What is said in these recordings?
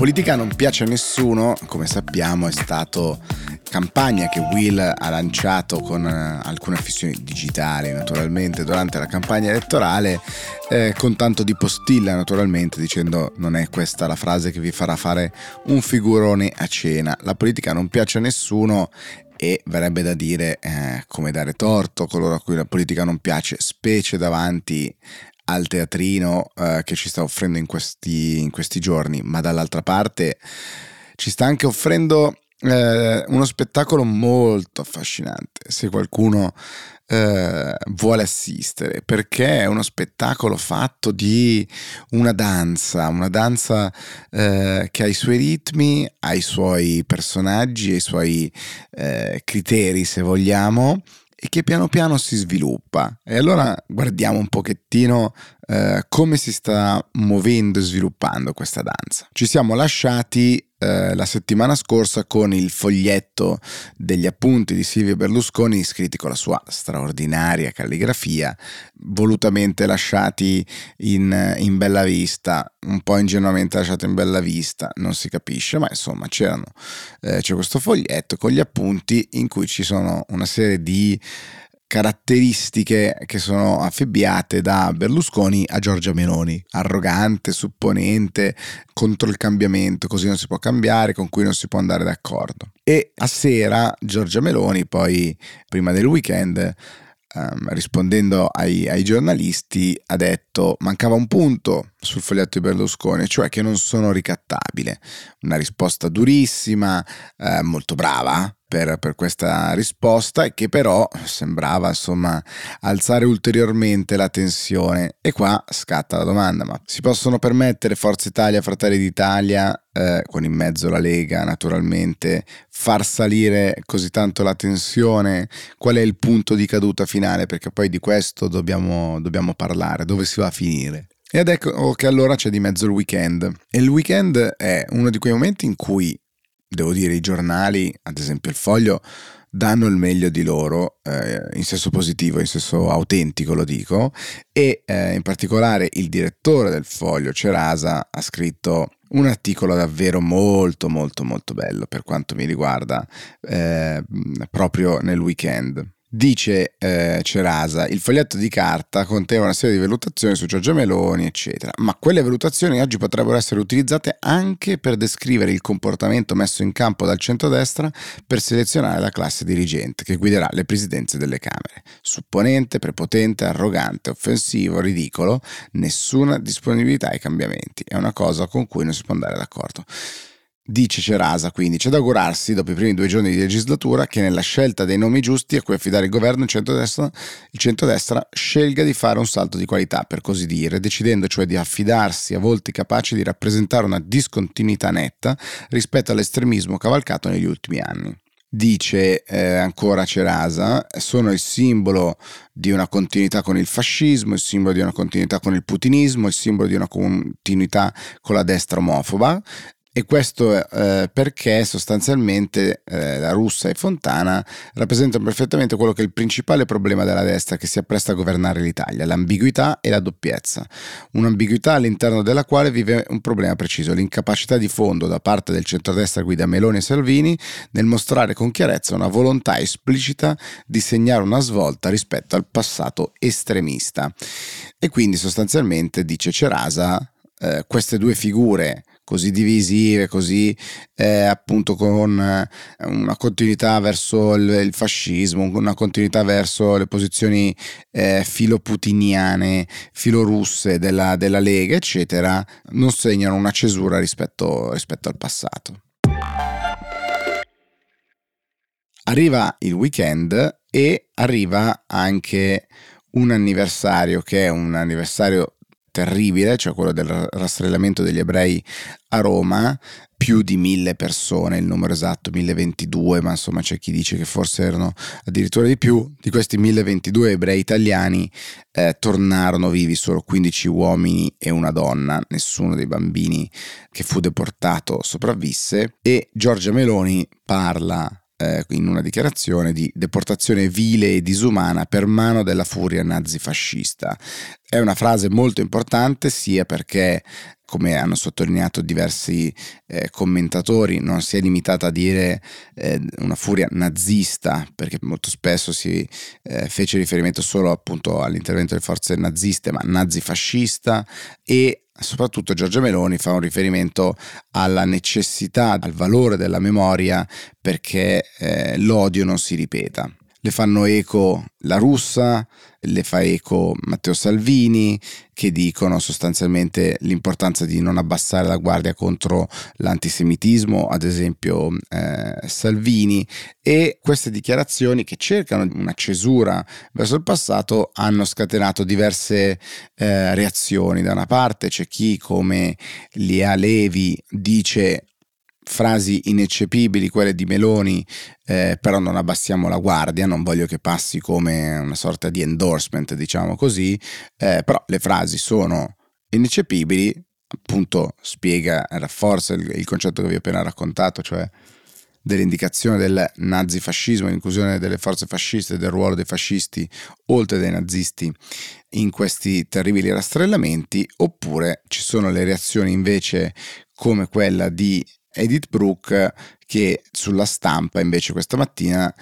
politica non piace a nessuno, come sappiamo è stato campagna che Will ha lanciato con eh, alcune affissioni digitali naturalmente durante la campagna elettorale eh, con tanto di postilla naturalmente dicendo non è questa la frase che vi farà fare un figurone a cena. La politica non piace a nessuno e verrebbe da dire eh, come dare torto a coloro a cui la politica non piace specie davanti al teatrino eh, che ci sta offrendo in questi, in questi giorni ma dall'altra parte ci sta anche offrendo eh, uno spettacolo molto affascinante se qualcuno eh, vuole assistere perché è uno spettacolo fatto di una danza, una danza eh, che ha i suoi ritmi, ha i suoi personaggi, ha i suoi eh, criteri se vogliamo e che piano piano si sviluppa. E allora guardiamo un pochettino eh, come si sta muovendo e sviluppando questa danza. Ci siamo lasciati eh, la settimana scorsa con il foglietto degli appunti di Silvio Berlusconi scritti con la sua straordinaria calligrafia, volutamente lasciati in, in bella vista, un po' ingenuamente lasciati in bella vista, non si capisce, ma insomma eh, c'è questo foglietto con gli appunti in cui ci sono una serie di caratteristiche che sono affibbiate da Berlusconi a Giorgia Meloni, arrogante, supponente, contro il cambiamento, così non si può cambiare, con cui non si può andare d'accordo. E a sera Giorgia Meloni poi, prima del weekend, Um, rispondendo ai, ai, giornalisti, ha detto mancava un punto sul foglietto di Berlusconi, cioè che non sono ricattabile. Una risposta durissima, eh, molto brava, per, per, questa risposta e che però sembrava insomma alzare ulteriormente la tensione. E qua scatta la domanda ma si possono permettere Forza Italia, Fratelli d'Italia eh, con in mezzo la Lega naturalmente far salire così tanto la tensione? Qual è il punto di caduta finale? Perché poi di questo dobbiamo, dobbiamo parlare dove si va a finire. Ed ecco che allora c'è di mezzo il weekend. E il weekend è uno di quei momenti in cui devo dire, i giornali, ad esempio il foglio, danno il meglio di loro, eh, in senso positivo, in senso autentico lo dico, e eh, in particolare il direttore del foglio, Cerasa, ha scritto un articolo davvero molto molto molto bello per quanto mi riguarda, eh, proprio nel weekend. Dice eh, Cerasa, il foglietto di carta conteneva una serie di valutazioni su Giorgia Meloni, eccetera, ma quelle valutazioni oggi potrebbero essere utilizzate anche per descrivere il comportamento messo in campo dal centrodestra per selezionare la classe dirigente che guiderà le presidenze delle Camere. Supponente, prepotente, arrogante, offensivo, ridicolo, nessuna disponibilità ai cambiamenti. È una cosa con cui non si può andare d'accordo. Dice Cerasa, quindi c'è da augurarsi, dopo i primi due giorni di legislatura, che nella scelta dei nomi giusti a cui affidare il governo il centrodestra, il centrodestra scelga di fare un salto di qualità, per così dire, decidendo cioè di affidarsi a volti capaci di rappresentare una discontinuità netta rispetto all'estremismo cavalcato negli ultimi anni. Dice eh, ancora Cerasa, sono il simbolo di una continuità con il fascismo, il simbolo di una continuità con il putinismo, il simbolo di una continuità con la destra omofoba e questo eh, perché sostanzialmente eh, la russa e Fontana rappresentano perfettamente quello che è il principale problema della destra che si appresta a governare l'Italia, l'ambiguità e la doppiezza. Un'ambiguità all'interno della quale vive un problema preciso, l'incapacità di fondo da parte del centrodestra guida Meloni e Salvini nel mostrare con chiarezza una volontà esplicita di segnare una svolta rispetto al passato estremista. E quindi sostanzialmente, dice Cerasa, eh, queste due figure così divisive, così eh, appunto con eh, una continuità verso il, il, fascismo, una continuità verso le posizioni eh, filoputiniane, filorusse della, della Lega, eccetera, non segnano una cesura rispetto, rispetto al passato. Arriva il weekend e arriva anche un anniversario che è un anniversario terribile, cioè quello del rastrellamento degli ebrei a Roma, più di mille persone, il numero esatto 1022, ma insomma c'è chi dice che forse erano addirittura di più, di questi 1022 ebrei italiani eh, tornarono vivi solo 15 uomini e una donna, nessuno dei bambini che fu deportato sopravvisse. E Giorgia Meloni parla eh, in una dichiarazione di deportazione vile e disumana per mano della furia nazifascista. È una frase molto importante sia perché come hanno sottolineato diversi eh, commentatori, non si è limitata a dire eh, una furia nazista, perché molto spesso si eh, fece riferimento solo appunto all'intervento delle forze naziste, ma nazifascista e soprattutto Giorgia Meloni fa un riferimento alla necessità, al valore della memoria perché eh, l'odio non si ripeta le fanno eco la russa, le fa eco Matteo Salvini, che dicono sostanzialmente l'importanza di non abbassare la guardia contro l'antisemitismo, ad esempio eh, Salvini, e queste dichiarazioni che cercano una cesura verso il passato hanno scatenato diverse eh, reazioni. Da una parte c'è chi come Lia Levi dice frasi ineccepibili, quelle di Meloni, eh, però non abbassiamo la guardia, non voglio che passi come una sorta di endorsement, diciamo così, eh, però le frasi sono ineccepibili, appunto spiega, rafforza il, il concetto che vi ho appena raccontato, cioè dell'indicazione del nazifascismo, l'inclusione delle forze fasciste, del ruolo dei fascisti oltre dei nazisti in questi terribili rastrellamenti, oppure ci sono le reazioni invece come quella di Edith Brooke che sulla stampa invece questa mattina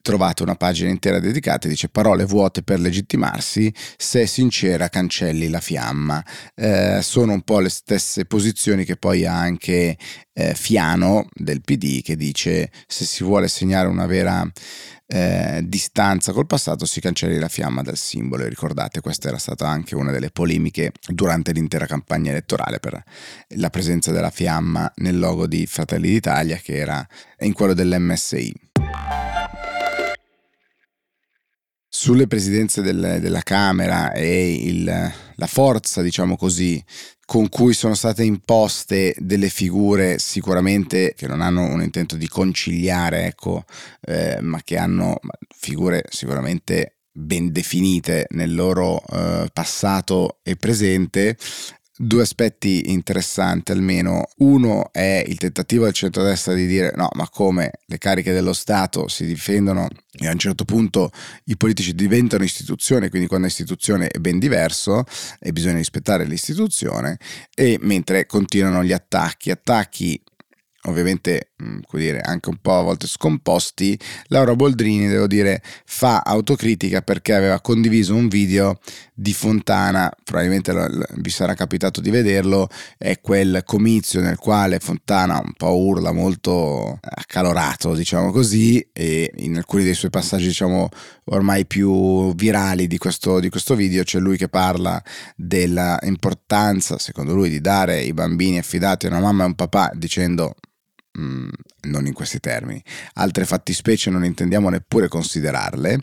trovate una pagina intera dedicata e dice parole vuote per legittimarsi, se è sincera cancelli la fiamma. Eh, sono un po' le stesse posizioni che poi ha anche eh, Fiano del PD che dice se si vuole segnare una vera eh, distanza col passato si cancelli la fiamma dal simbolo e ricordate questa era stata anche una delle polemiche durante l'intera campagna elettorale per la presenza della fiamma nel logo di Fratelli d'Italia che era in quello dell'MSI. Sulle presidenze del, della Camera e il, la forza, diciamo così, con cui sono state imposte delle figure sicuramente che non hanno un intento di conciliare, ecco, eh, ma che hanno figure sicuramente ben definite nel loro eh, passato e presente, due aspetti interessanti almeno. Uno è il tentativo del centrodestra di dire no, ma come le cariche dello Stato si difendono e a un certo punto i politici diventano istituzione, quindi quando è istituzione è ben diverso e bisogna rispettare l'istituzione, e mentre continuano gli attacchi, attacchi ovviamente mm, dire, anche un po' a volte scomposti, Laura Boldrini, devo dire, fa autocritica perché aveva condiviso un video di Fontana, probabilmente vi sarà capitato di vederlo, è quel comizio nel quale Fontana un po' urla molto accalorato, diciamo così, e in alcuni dei suoi passaggi, diciamo, ormai più virali di questo, di questo video c'è lui che parla dell'importanza, secondo lui, di dare i bambini affidati a una mamma e a un papà dicendo Mm, non in questi termini. Altre fattispecie non intendiamo neppure considerarle.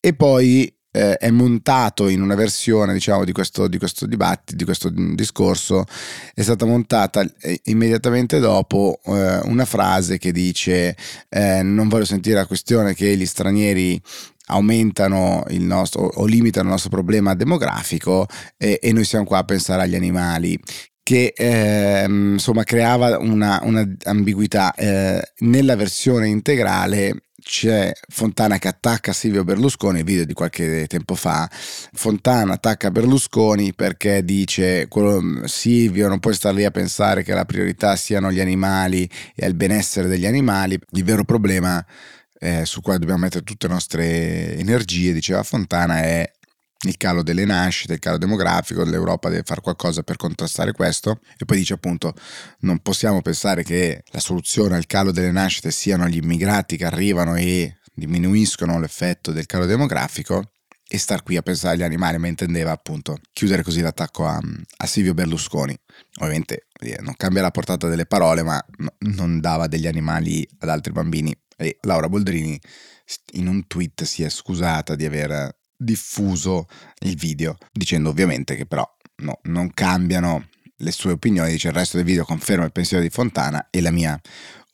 E poi eh, è montato in una versione, diciamo, di questo, di questo dibattito, di questo discorso, è stata montata eh, immediatamente dopo eh, una frase che dice eh, non voglio sentire la questione che gli stranieri aumentano il nostro o limitano il nostro problema demografico e, e noi siamo qua a pensare agli animali che eh, insomma creava una, una ambiguità. Eh, nella versione integrale c'è Fontana che attacca Silvio Berlusconi, video di qualche tempo fa. Fontana attacca Berlusconi perché dice Silvio non puoi stare lì a pensare che la priorità siano gli animali e il benessere degli animali. Il vero problema eh, su cui dobbiamo mettere tutte le nostre energie, diceva Fontana, è il calo delle nascite, il calo demografico, l'Europa deve fare qualcosa per contrastare questo e poi dice appunto non possiamo pensare che la soluzione al calo delle nascite siano gli immigrati che arrivano e diminuiscono l'effetto del calo demografico e star qui a pensare agli animali, ma intendeva appunto chiudere così l'attacco a, a Silvio Berlusconi. Ovviamente non cambia la portata delle parole, ma no, non dava degli animali ad altri bambini. E Laura Boldrini in un tweet si è scusata di aver diffuso il video, dicendo ovviamente che però no, non cambiano le sue opinioni, dice il resto del video conferma il pensiero di Fontana e la mia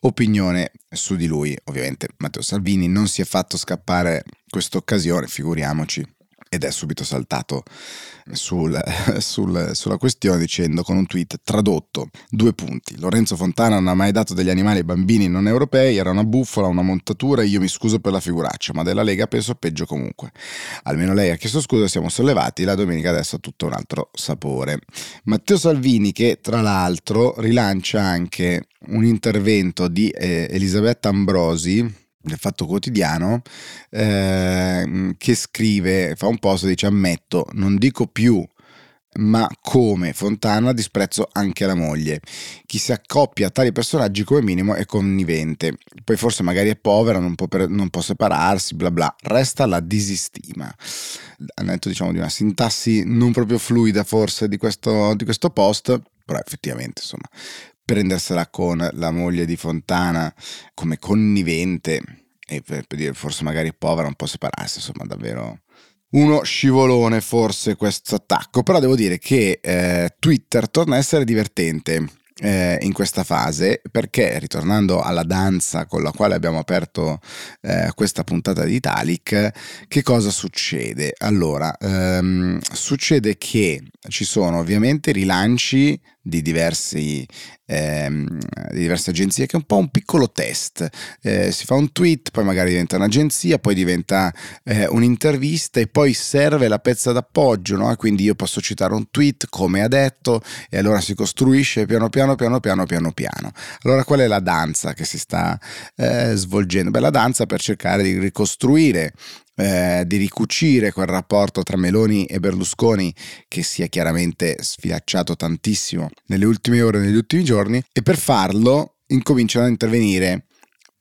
opinione su di lui. Ovviamente Matteo Salvini non si è fatto scappare questa occasione, figuriamoci. Ed è subito saltato sul, sul, sulla questione dicendo con un tweet tradotto due punti. Lorenzo Fontana non ha mai dato degli animali ai bambini non europei era una buffola una montatura io mi scuso per la figuraccia ma della Lega penso peggio comunque. Almeno lei ha chiesto scusa siamo sollevati la domenica adesso ha tutto un altro sapore. Matteo Salvini che tra l'altro rilancia anche un intervento di eh, Elisabetta Ambrosi del Fatto Quotidiano eh, che scrive, fa un post e dice ammetto, non dico più ma come Fontana disprezzo anche la moglie. Chi si accoppia a tali personaggi come minimo è connivente. Poi forse magari è povera, non può, per, non può separarsi, bla bla. Resta la disistima. Ha detto diciamo di una sintassi non proprio fluida forse di questo, di questo post, però effettivamente insomma prendersela con la moglie di Fontana come connivente e per, per dire forse magari povera un po' separarsi, insomma davvero uno scivolone forse questo attacco, però devo dire che eh, Twitter torna a essere divertente eh, in questa fase perché ritornando alla danza con la quale abbiamo aperto eh, questa puntata di Italic che cosa succede? Allora ehm, succede che ci sono ovviamente rilanci di, diversi, ehm, di diverse agenzie che è un po' un piccolo test. Eh, si fa un tweet, poi magari diventa un'agenzia, poi diventa eh, un'intervista e poi serve la pezza d'appoggio, no? quindi io posso citare un tweet come ha detto e allora si costruisce piano piano piano piano piano piano. Allora qual è la danza che si sta eh, svolgendo? Beh, la danza per cercare di ricostruire eh, di ricucire quel rapporto tra Meloni e Berlusconi che si è chiaramente sfilacciato tantissimo nelle ultime ore, negli ultimi giorni, e per farlo incominciano a intervenire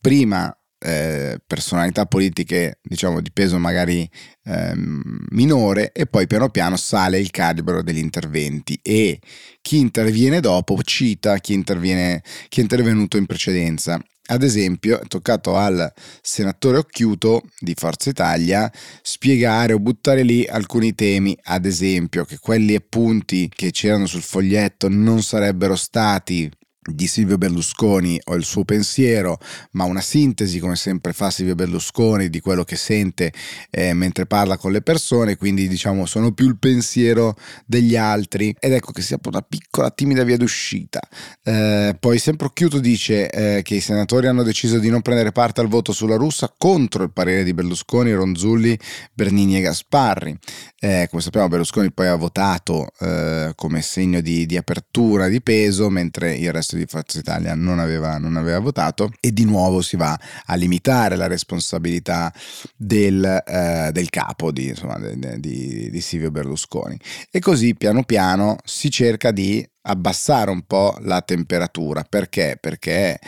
prima eh, personalità politiche diciamo di peso magari eh, minore e poi piano piano sale il calibro degli interventi. E chi interviene dopo cita chi, chi è intervenuto in precedenza ad esempio, è toccato al senatore Occhiuto di Forza Italia spiegare o buttare lì alcuni temi, ad esempio che quelli appunti che c'erano sul foglietto non sarebbero stati di Silvio Berlusconi o il suo pensiero, ma una sintesi come sempre fa Silvio Berlusconi di quello che sente eh, mentre parla con le persone, quindi diciamo sono più il pensiero degli altri ed ecco che si apre una piccola timida via d'uscita. Eh, poi sempre Occhiuto dice eh, che i senatori hanno deciso di non prendere parte al voto sulla russa contro il parere di Berlusconi, Ronzulli, Bernini e Gasparri. Eh, come sappiamo Berlusconi poi ha votato eh, come segno di, di apertura di peso mentre il resto di Forza Italia non aveva, non aveva votato e di nuovo si va a limitare la responsabilità del, eh, del capo di, insomma, di, di, di Silvio Berlusconi. E così piano piano si cerca di abbassare un po' la temperatura perché? Perché eh,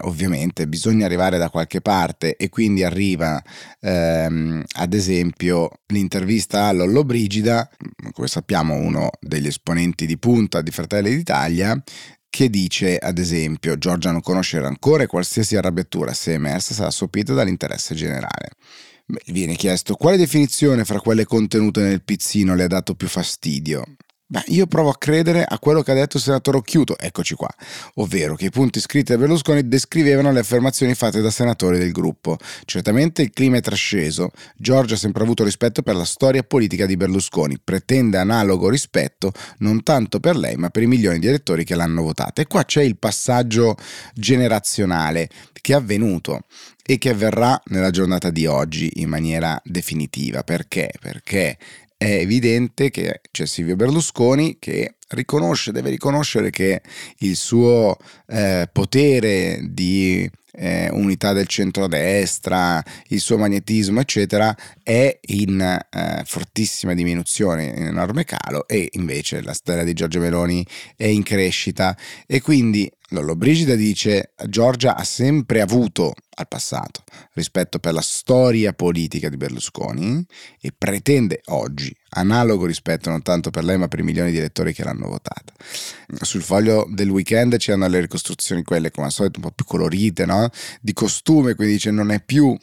ovviamente bisogna arrivare da qualche parte e quindi arriva ehm, ad esempio l'intervista a Lollo Brigida, come sappiamo uno degli esponenti di punta di Fratelli d'Italia, che dice ad esempio Giorgia non conosce rancore e qualsiasi arrabbiatura se emersa sarà sopita dall'interesse generale. Viene chiesto quale definizione fra quelle contenute nel pizzino le ha dato più fastidio. Beh, io provo a credere a quello che ha detto il senatore Occhiuto, eccoci qua, ovvero che i punti scritti da Berlusconi descrivevano le affermazioni fatte da senatori del gruppo. Certamente il clima è trasceso, Giorgia ha sempre avuto rispetto per la storia politica di Berlusconi, pretende analogo rispetto non tanto per lei ma per i milioni di elettori che l'hanno votata. E qua c'è il passaggio generazionale che è avvenuto e che avverrà nella giornata di oggi in maniera definitiva. Perché? Perché è evidente che c'è Silvio Berlusconi che riconosce, deve riconoscere che il suo eh, potere di eh, unità del centrodestra, il suo magnetismo, eccetera, è in eh, fortissima diminuzione, in enorme calo, e invece la stella di Giorgio Meloni è in crescita. E quindi Lollo Brigida dice Giorgia ha sempre avuto al passato rispetto per la storia politica di Berlusconi e pretende oggi analogo rispetto non tanto per lei ma per i milioni di elettori che l'hanno votata. Sul foglio del weekend c'erano le ricostruzioni quelle come al solito un po' più colorite, no? di costume, quindi dice non è più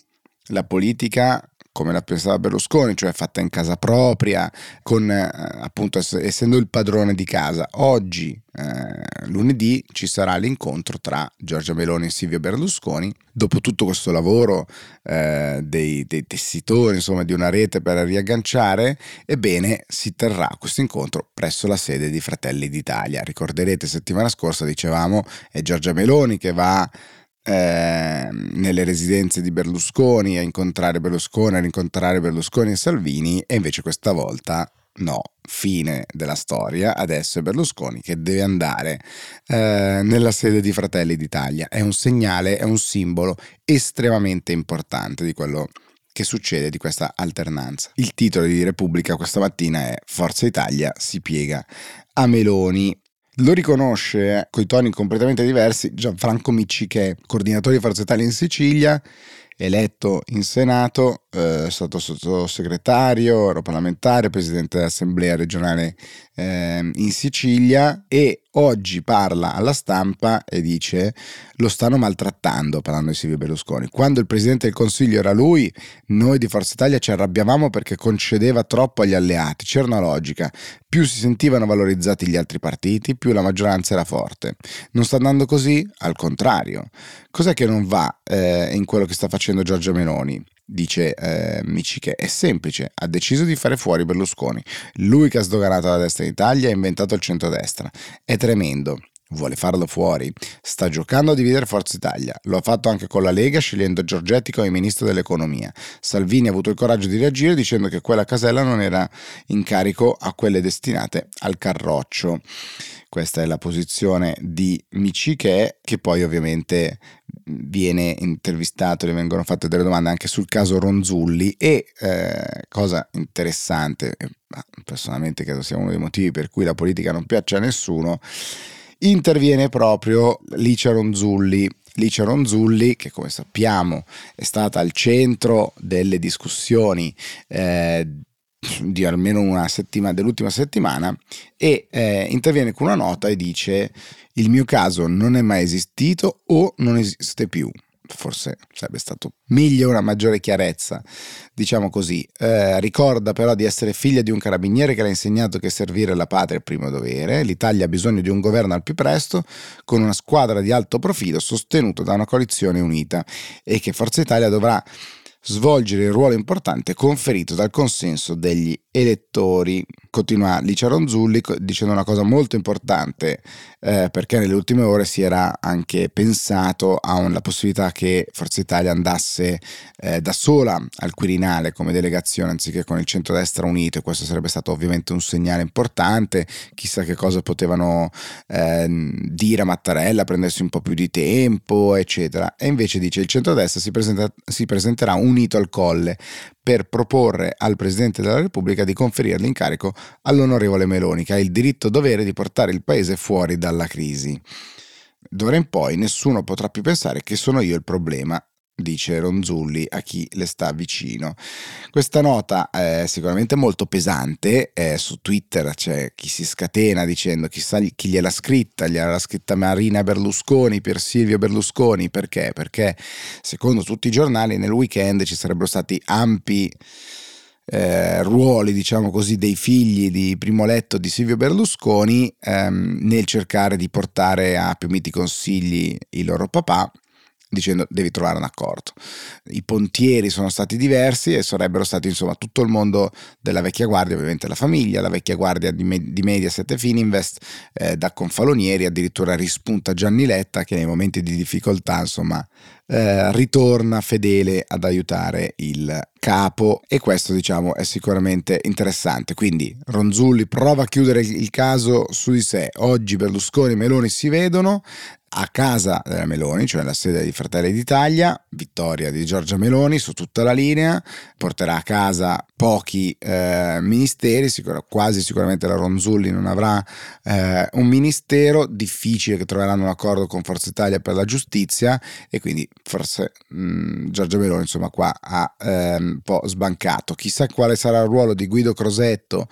la politica come la pensava Berlusconi, cioè fatta in casa propria, con eh, appunto essendo il padrone di casa. Oggi, eh, lunedì, ci sarà l'incontro tra Giorgia Meloni e Silvio Berlusconi. Dopo tutto questo lavoro eh, dei, dei tessitori, insomma, di una rete per riagganciare, ebbene si terrà questo incontro presso la sede di Fratelli d'Italia. Ricorderete settimana scorsa dicevamo è Giorgia Meloni che va eh, nelle residenze di Berlusconi a incontrare Berlusconi, a rincontrare Berlusconi e Salvini e invece questa volta no, fine della storia, adesso è Berlusconi che deve andare eh, nella sede di Fratelli d'Italia. È un segnale, è un simbolo estremamente importante di quello che succede di questa alternanza. Il titolo di Repubblica questa mattina è Forza Italia si piega a Meloni lo riconosce eh, coi toni completamente diversi. Gianfranco Micci che è coordinatore di Forza Italia in Sicilia, eletto in Senato, eh, stato sottosegretario, europarlamentare, presidente dell'Assemblea regionale eh, in Sicilia e oggi parla alla stampa e dice lo stanno maltrattando parlando di Silvio Berlusconi. Quando il presidente del Consiglio era lui, noi di Forza Italia ci arrabbiavamo perché concedeva troppo agli alleati. C'era una logica. Più si sentivano valorizzati gli altri partiti, più la maggioranza era forte. Non sta andando così? Al contrario. Cos'è che non va eh, in quello che sta facendo Giorgia Meloni? Dice eh, Michiche, è semplice, ha deciso di fare fuori Berlusconi. Lui che ha sdoganato la destra in Italia ha inventato il centrodestra. È tremendo. Vuole farlo fuori. Sta giocando a dividere Forza Italia. Lo ha fatto anche con la Lega, scegliendo Giorgetti come ministro dell'economia. Salvini ha avuto il coraggio di reagire dicendo che quella casella non era in carico a quelle destinate al carroccio. Questa è la posizione di Michiche, che poi ovviamente viene intervistato, gli vengono fatte delle domande anche sul caso Ronzulli e eh, cosa interessante, personalmente credo sia uno dei motivi per cui la politica non piace a nessuno, interviene proprio Licia Ronzulli. Licia Ronzulli, che come sappiamo è stata al centro delle discussioni eh, di almeno una settimana, dell'ultima settimana, e eh, interviene con una nota e dice il mio caso non è mai esistito o non esiste più. Forse sarebbe stato meglio una maggiore chiarezza, diciamo così. Eh, ricorda però di essere figlia di un carabiniere che le ha insegnato che servire la patria è il primo dovere. L'Italia ha bisogno di un governo al più presto, con una squadra di alto profilo sostenuta da una coalizione unita e che Forza Italia dovrà svolgere il ruolo importante conferito dal consenso degli elettori. Continua Licia Ronzulli dicendo una cosa molto importante eh, perché nelle ultime ore si era anche pensato alla possibilità che Forza Italia andasse eh, da sola al Quirinale come delegazione anziché con il centrodestra unito e questo sarebbe stato ovviamente un segnale importante, chissà che cosa potevano eh, dire a Mattarella, prendersi un po' più di tempo eccetera. E invece dice il centrodestra si, presenta, si presenterà unito al colle per proporre al Presidente della Repubblica di conferire l'incarico all'onorevole Meloni, che ha il diritto dovere di portare il Paese fuori dalla crisi. D'ora in poi nessuno potrà più pensare che sono io il problema, dice Ronzulli a chi le sta vicino. Questa nota è sicuramente molto pesante, eh, su Twitter c'è chi si scatena dicendo chissà chi gliel'ha scritta, gliel'ha scritta Marina Berlusconi per Silvio Berlusconi, perché? Perché secondo tutti i giornali nel weekend ci sarebbero stati ampi eh, ruoli, diciamo così, dei figli di primo letto di Silvio Berlusconi ehm, nel cercare di portare a più miti consigli il loro papà dicendo devi trovare un accordo. I pontieri sono stati diversi e sarebbero stati insomma tutto il mondo della vecchia guardia, ovviamente la famiglia, la vecchia guardia di, Me- di Mediaset e Fininvest, eh, da Confalonieri addirittura rispunta Gianni Letta che nei momenti di difficoltà insomma eh, ritorna fedele ad aiutare il capo. E questo diciamo è sicuramente interessante. Quindi Ronzulli prova a chiudere il caso su di sé. Oggi Berlusconi e Meloni si vedono a casa della Meloni, cioè la sede di Fratelli d'Italia, vittoria di Giorgia Meloni su tutta la linea, porterà a casa pochi eh, ministeri, sicur- quasi sicuramente la Ronzulli non avrà eh, un ministero, difficile che troveranno un accordo con Forza Italia per la giustizia. E quindi forse mh, mm, Giorgia Meloni insomma qua ha eh, un po' sbancato. Chissà quale sarà il ruolo di Guido Crosetto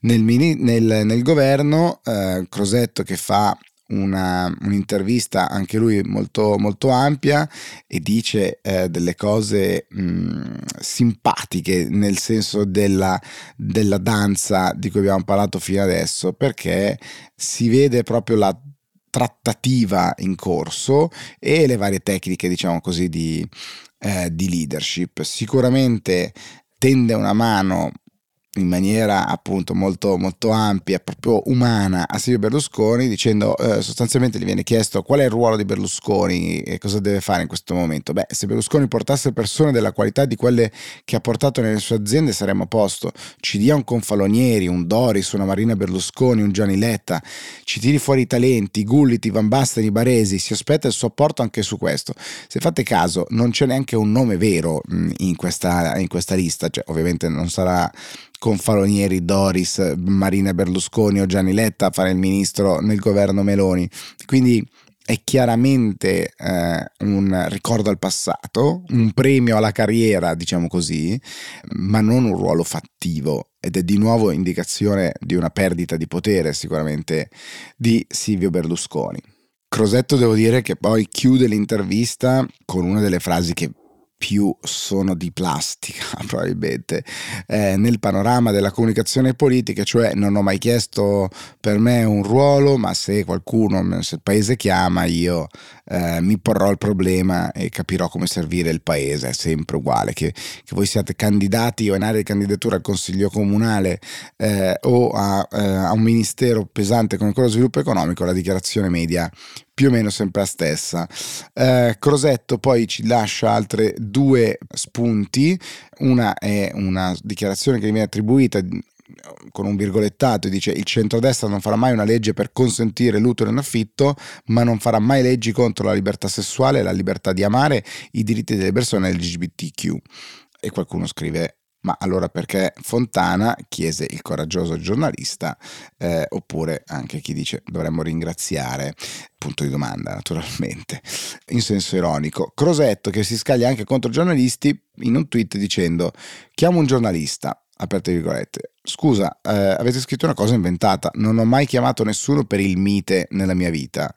nel, mini- nel, nel governo, eh, Crosetto che fa una, un'intervista anche lui molto, molto ampia e dice eh, delle cose mh, mm, simpatiche nel senso della, della danza di cui abbiamo parlato fino adesso perché si vede proprio la trattativa in corso e le varie tecniche diciamo così di, eh, di leadership. Sicuramente tende una mano in maniera appunto molto, molto ampia, proprio umana a Silvio Berlusconi, dicendo eh, sostanzialmente gli viene chiesto qual è il ruolo di Berlusconi e cosa deve fare in questo momento. Beh, se Berlusconi portasse persone della qualità di quelle che ha portato nelle sue aziende saremmo a posto. Ci dia un Confalonieri, un Doris, una Marina Berlusconi, un Gianni Letta, ci tiri fuori i talenti, i Gulliti, Van Basten, i Baresi, si aspetta il suo apporto anche su questo. Se fate caso, non c'è neanche un nome vero mh, in, questa, in questa lista, cioè ovviamente non sarà con Falonieri, Doris, Marina Berlusconi o Gianni Letta a fare il ministro nel governo Meloni. Quindi è chiaramente eh, un ricordo al passato, un premio alla carriera, diciamo così, ma non un ruolo fattivo ed è di nuovo indicazione di una perdita di potere sicuramente di Silvio Berlusconi. Crosetto devo dire che poi chiude l'intervista con una delle frasi che più sono di plastica probabilmente. Eh, nel panorama della comunicazione politica, cioè non ho mai chiesto per me un ruolo, ma se qualcuno, se il paese chiama, io eh, mi porrò il problema e capirò come servire il paese, è sempre uguale, che, che voi siate candidati o in area di candidatura al Consiglio Comunale eh, o a, eh, a un ministero pesante come quello dello sviluppo economico, la dichiarazione media più o meno sempre la stessa. Eh, Crosetto poi ci lascia altre due spunti, una è una dichiarazione che gli viene attribuita con un virgolettato dice il centrodestra non farà mai una legge per consentire l'utero in affitto, ma non farà mai leggi contro la libertà sessuale, la libertà di amare, i diritti delle persone LGBTQ. E qualcuno scrive ma allora perché Fontana chiese il coraggioso giornalista, eh, oppure anche chi dice dovremmo ringraziare, punto di domanda naturalmente, in senso ironico. Crosetto che si scaglia anche contro i giornalisti in un tweet dicendo chiamo un giornalista, aperte virgolette, scusa, eh, avete scritto una cosa inventata, non ho mai chiamato nessuno per il mite nella mia vita.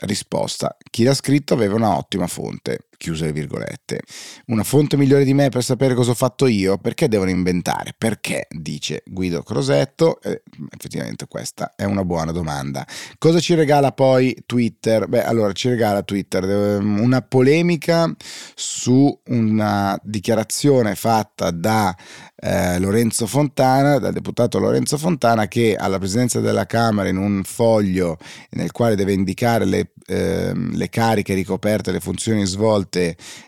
Risposta, chi l'ha scritto aveva una ottima fonte chiuse le virgolette. Una fonte migliore di me per sapere cosa ho fatto io? Perché devono inventare? Perché? Dice Guido Crosetto. Eh, effettivamente questa è una buona domanda. Cosa ci regala poi Twitter? Beh, allora ci regala Twitter una polemica su una dichiarazione fatta da eh, Lorenzo Fontana, dal deputato Lorenzo Fontana, che alla presidenza della Camera in un foglio nel quale deve indicare le, eh, le cariche ricoperte, le funzioni svolte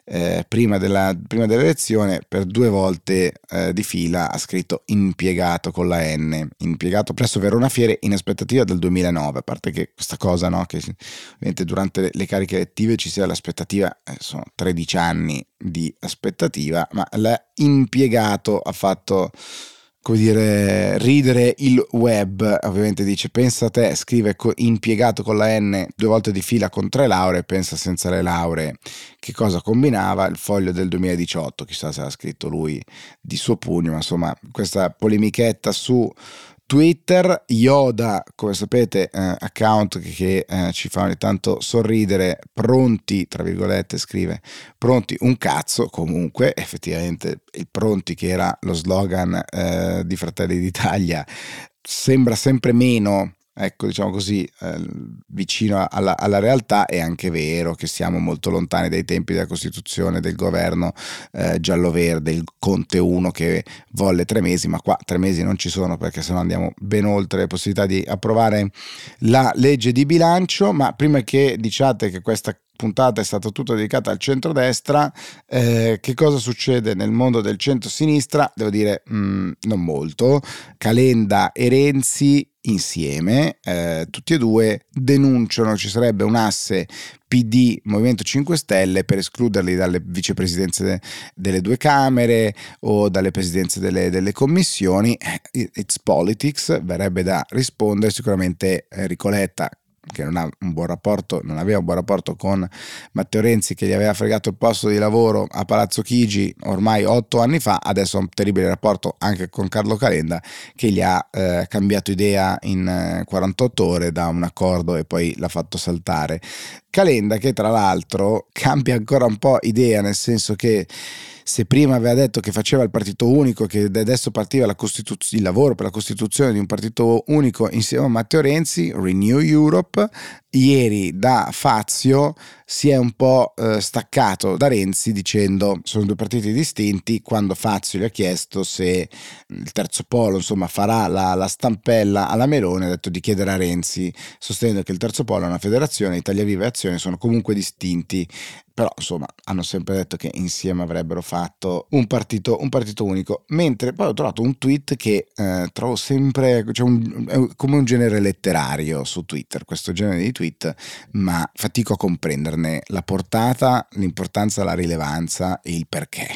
eh, prima, della, prima, dell'elezione, per due volte eh, di fila ha scritto impiegato con la N, impiegato presso Verona Fiere in aspettativa del 2009, a parte che questa cosa, no, che ovviamente durante le cariche elettive ci sia l'aspettativa, eh, sono 13 anni di aspettativa, ma l'ha impiegato ha fatto come dire, ridere il web, ovviamente dice pensa a te, scrive impiegato con la N due volte di fila con tre lauree, pensa senza le lauree. Che cosa combinava, il foglio del 2018, chissà se l'ha scritto lui di suo pugno, ma insomma questa polemichetta su Twitter, Yoda, come sapete, eh, account che, eh, ci fa ogni tanto sorridere, pronti, tra virgolette, scrive, pronti un cazzo, comunque, effettivamente il pronti che era lo slogan eh, di Fratelli d'Italia, sembra sempre meno ecco, diciamo così, eh, vicino alla, alla, realtà, è anche vero che siamo molto lontani dai tempi della Costituzione, del governo eh, giallo-verde, il Conte 1 che volle tre mesi, ma qua tre mesi non ci sono perché sennò andiamo ben oltre le possibilità di approvare la legge di bilancio, ma prima che diciate che questa puntata è stata tutta dedicata al centrodestra. Eh, che cosa succede nel mondo del centro-sinistra? Devo dire, mh, mm, non molto. Calenda e Renzi insieme, eh, tutti e due denunciano ci sarebbe un asse PD Movimento 5 Stelle per escluderli dalle vicepresidenze de- delle due Camere o dalle presidenze delle, delle, commissioni. It's politics, verrebbe da rispondere sicuramente Enrico Letta che non, ha un buon rapporto, non aveva un buon rapporto con Matteo Renzi che gli aveva fregato il posto di lavoro a Palazzo Chigi ormai otto anni fa, adesso ha un terribile rapporto anche con Carlo Calenda che gli ha eh, cambiato idea in 48 eh, ore da un accordo e poi l'ha fatto saltare. Calenda che tra l'altro cambia ancora un po' idea, nel senso che se prima aveva detto che faceva il partito unico, che adesso partiva Costituz- il lavoro per la costituzione di un partito unico insieme a Matteo Renzi, Renew Europe, ieri da Fazio si è un po' eh, staccato da Renzi dicendo sono due partiti distinti quando Fazio gli ha chiesto se il terzo polo insomma farà la, la stampella alla Melone ha detto di chiedere a Renzi sostenendo che il terzo polo è una federazione Italia Viva e Azione sono comunque distinti. Però insomma hanno sempre detto che insieme avrebbero fatto un partito, un partito unico, mentre poi ho trovato un tweet che eh, trovo sempre cioè un, come un genere letterario su Twitter, questo genere di tweet, ma fatico a comprenderne la portata, l'importanza, la rilevanza e il perché.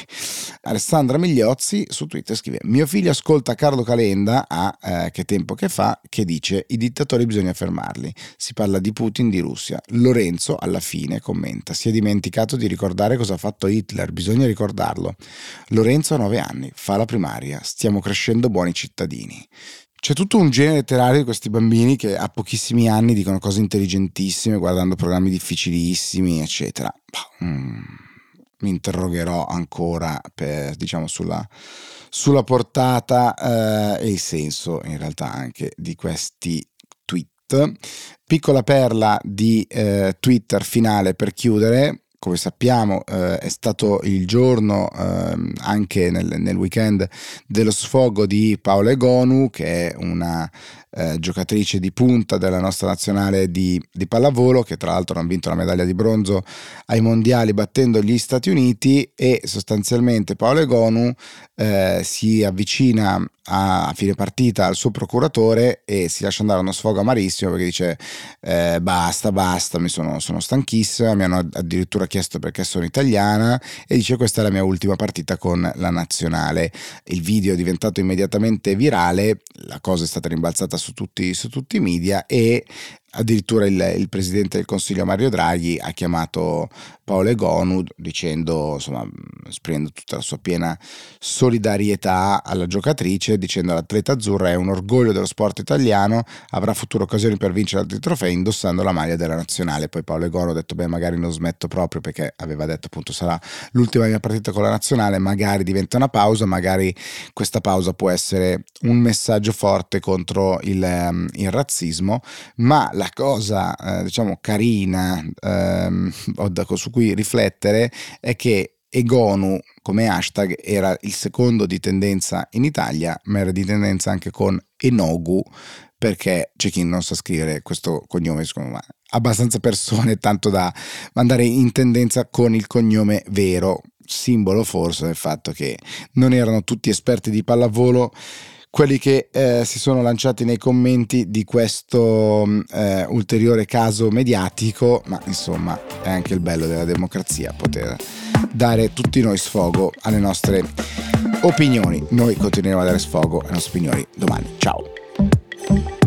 Alessandra Migliozzi su Twitter scrive mio figlio ascolta Carlo Calenda a eh, che tempo che fa che dice i dittatori bisogna fermarli, si parla di Putin, di Russia, Lorenzo alla fine commenta si è dimenticato di ricordare cosa ha fatto Hitler, bisogna ricordarlo. Lorenzo ha nove anni, fa la primaria, stiamo crescendo buoni cittadini. C'è tutto un genere letterario di questi bambini che a pochissimi anni dicono cose intelligentissime, guardando programmi difficilissimi, eccetera. Mm, mi interrogherò ancora per, diciamo, sulla, sulla portata eh, e il senso in realtà anche di questi tweet. Piccola perla di eh, Twitter finale per chiudere come sappiamo eh, è stato il giorno eh, anche nel, nel, weekend dello sfogo di Paola Egonu che è una eh, giocatrice di punta della nostra nazionale di, di, pallavolo, che tra l'altro hanno vinto la medaglia di bronzo ai mondiali battendo gli Stati Uniti e sostanzialmente Paolo Egonu eh, si avvicina a, a, fine partita al suo procuratore e si lascia andare uno sfogo amarissimo perché dice eh, basta, basta, mi sono, sono stanchissima, mi hanno addirittura chiesto perché sono italiana e dice questa è la mia ultima partita con la nazionale. Il video è diventato immediatamente virale, la cosa è stata rimbalzata su tutti, su tutti i media e addirittura il, il, presidente del consiglio Mario Draghi ha chiamato Paolo Egonu dicendo, insomma, esprimendo tutta la sua piena solidarietà alla giocatrice, dicendo l'atleta azzurra è un orgoglio dello sport italiano, avrà future occasioni per vincere altri trofei indossando la maglia della nazionale. Poi Paolo Egonu ha detto, beh, magari non smetto proprio perché aveva detto appunto sarà l'ultima mia partita con la nazionale, magari diventa una pausa, magari questa pausa può essere un messaggio forte contro il, um, il razzismo, ma la cosa eh, diciamo carina ehm, su cui riflettere è che Egonu come hashtag era il secondo di tendenza in Italia, ma era di tendenza anche con Enogu, perché c'è chi non sa scrivere questo cognome, secondo me. Abbastanza persone, tanto da andare in tendenza con il cognome vero, simbolo forse del fatto che non erano tutti esperti di pallavolo quelli che eh, si sono lanciati nei commenti di questo mm, eh, ulteriore caso mediatico, ma insomma è anche il bello della democrazia poter dare tutti noi sfogo alle nostre opinioni. Noi continueremo a dare sfogo alle nostre opinioni domani. Ciao.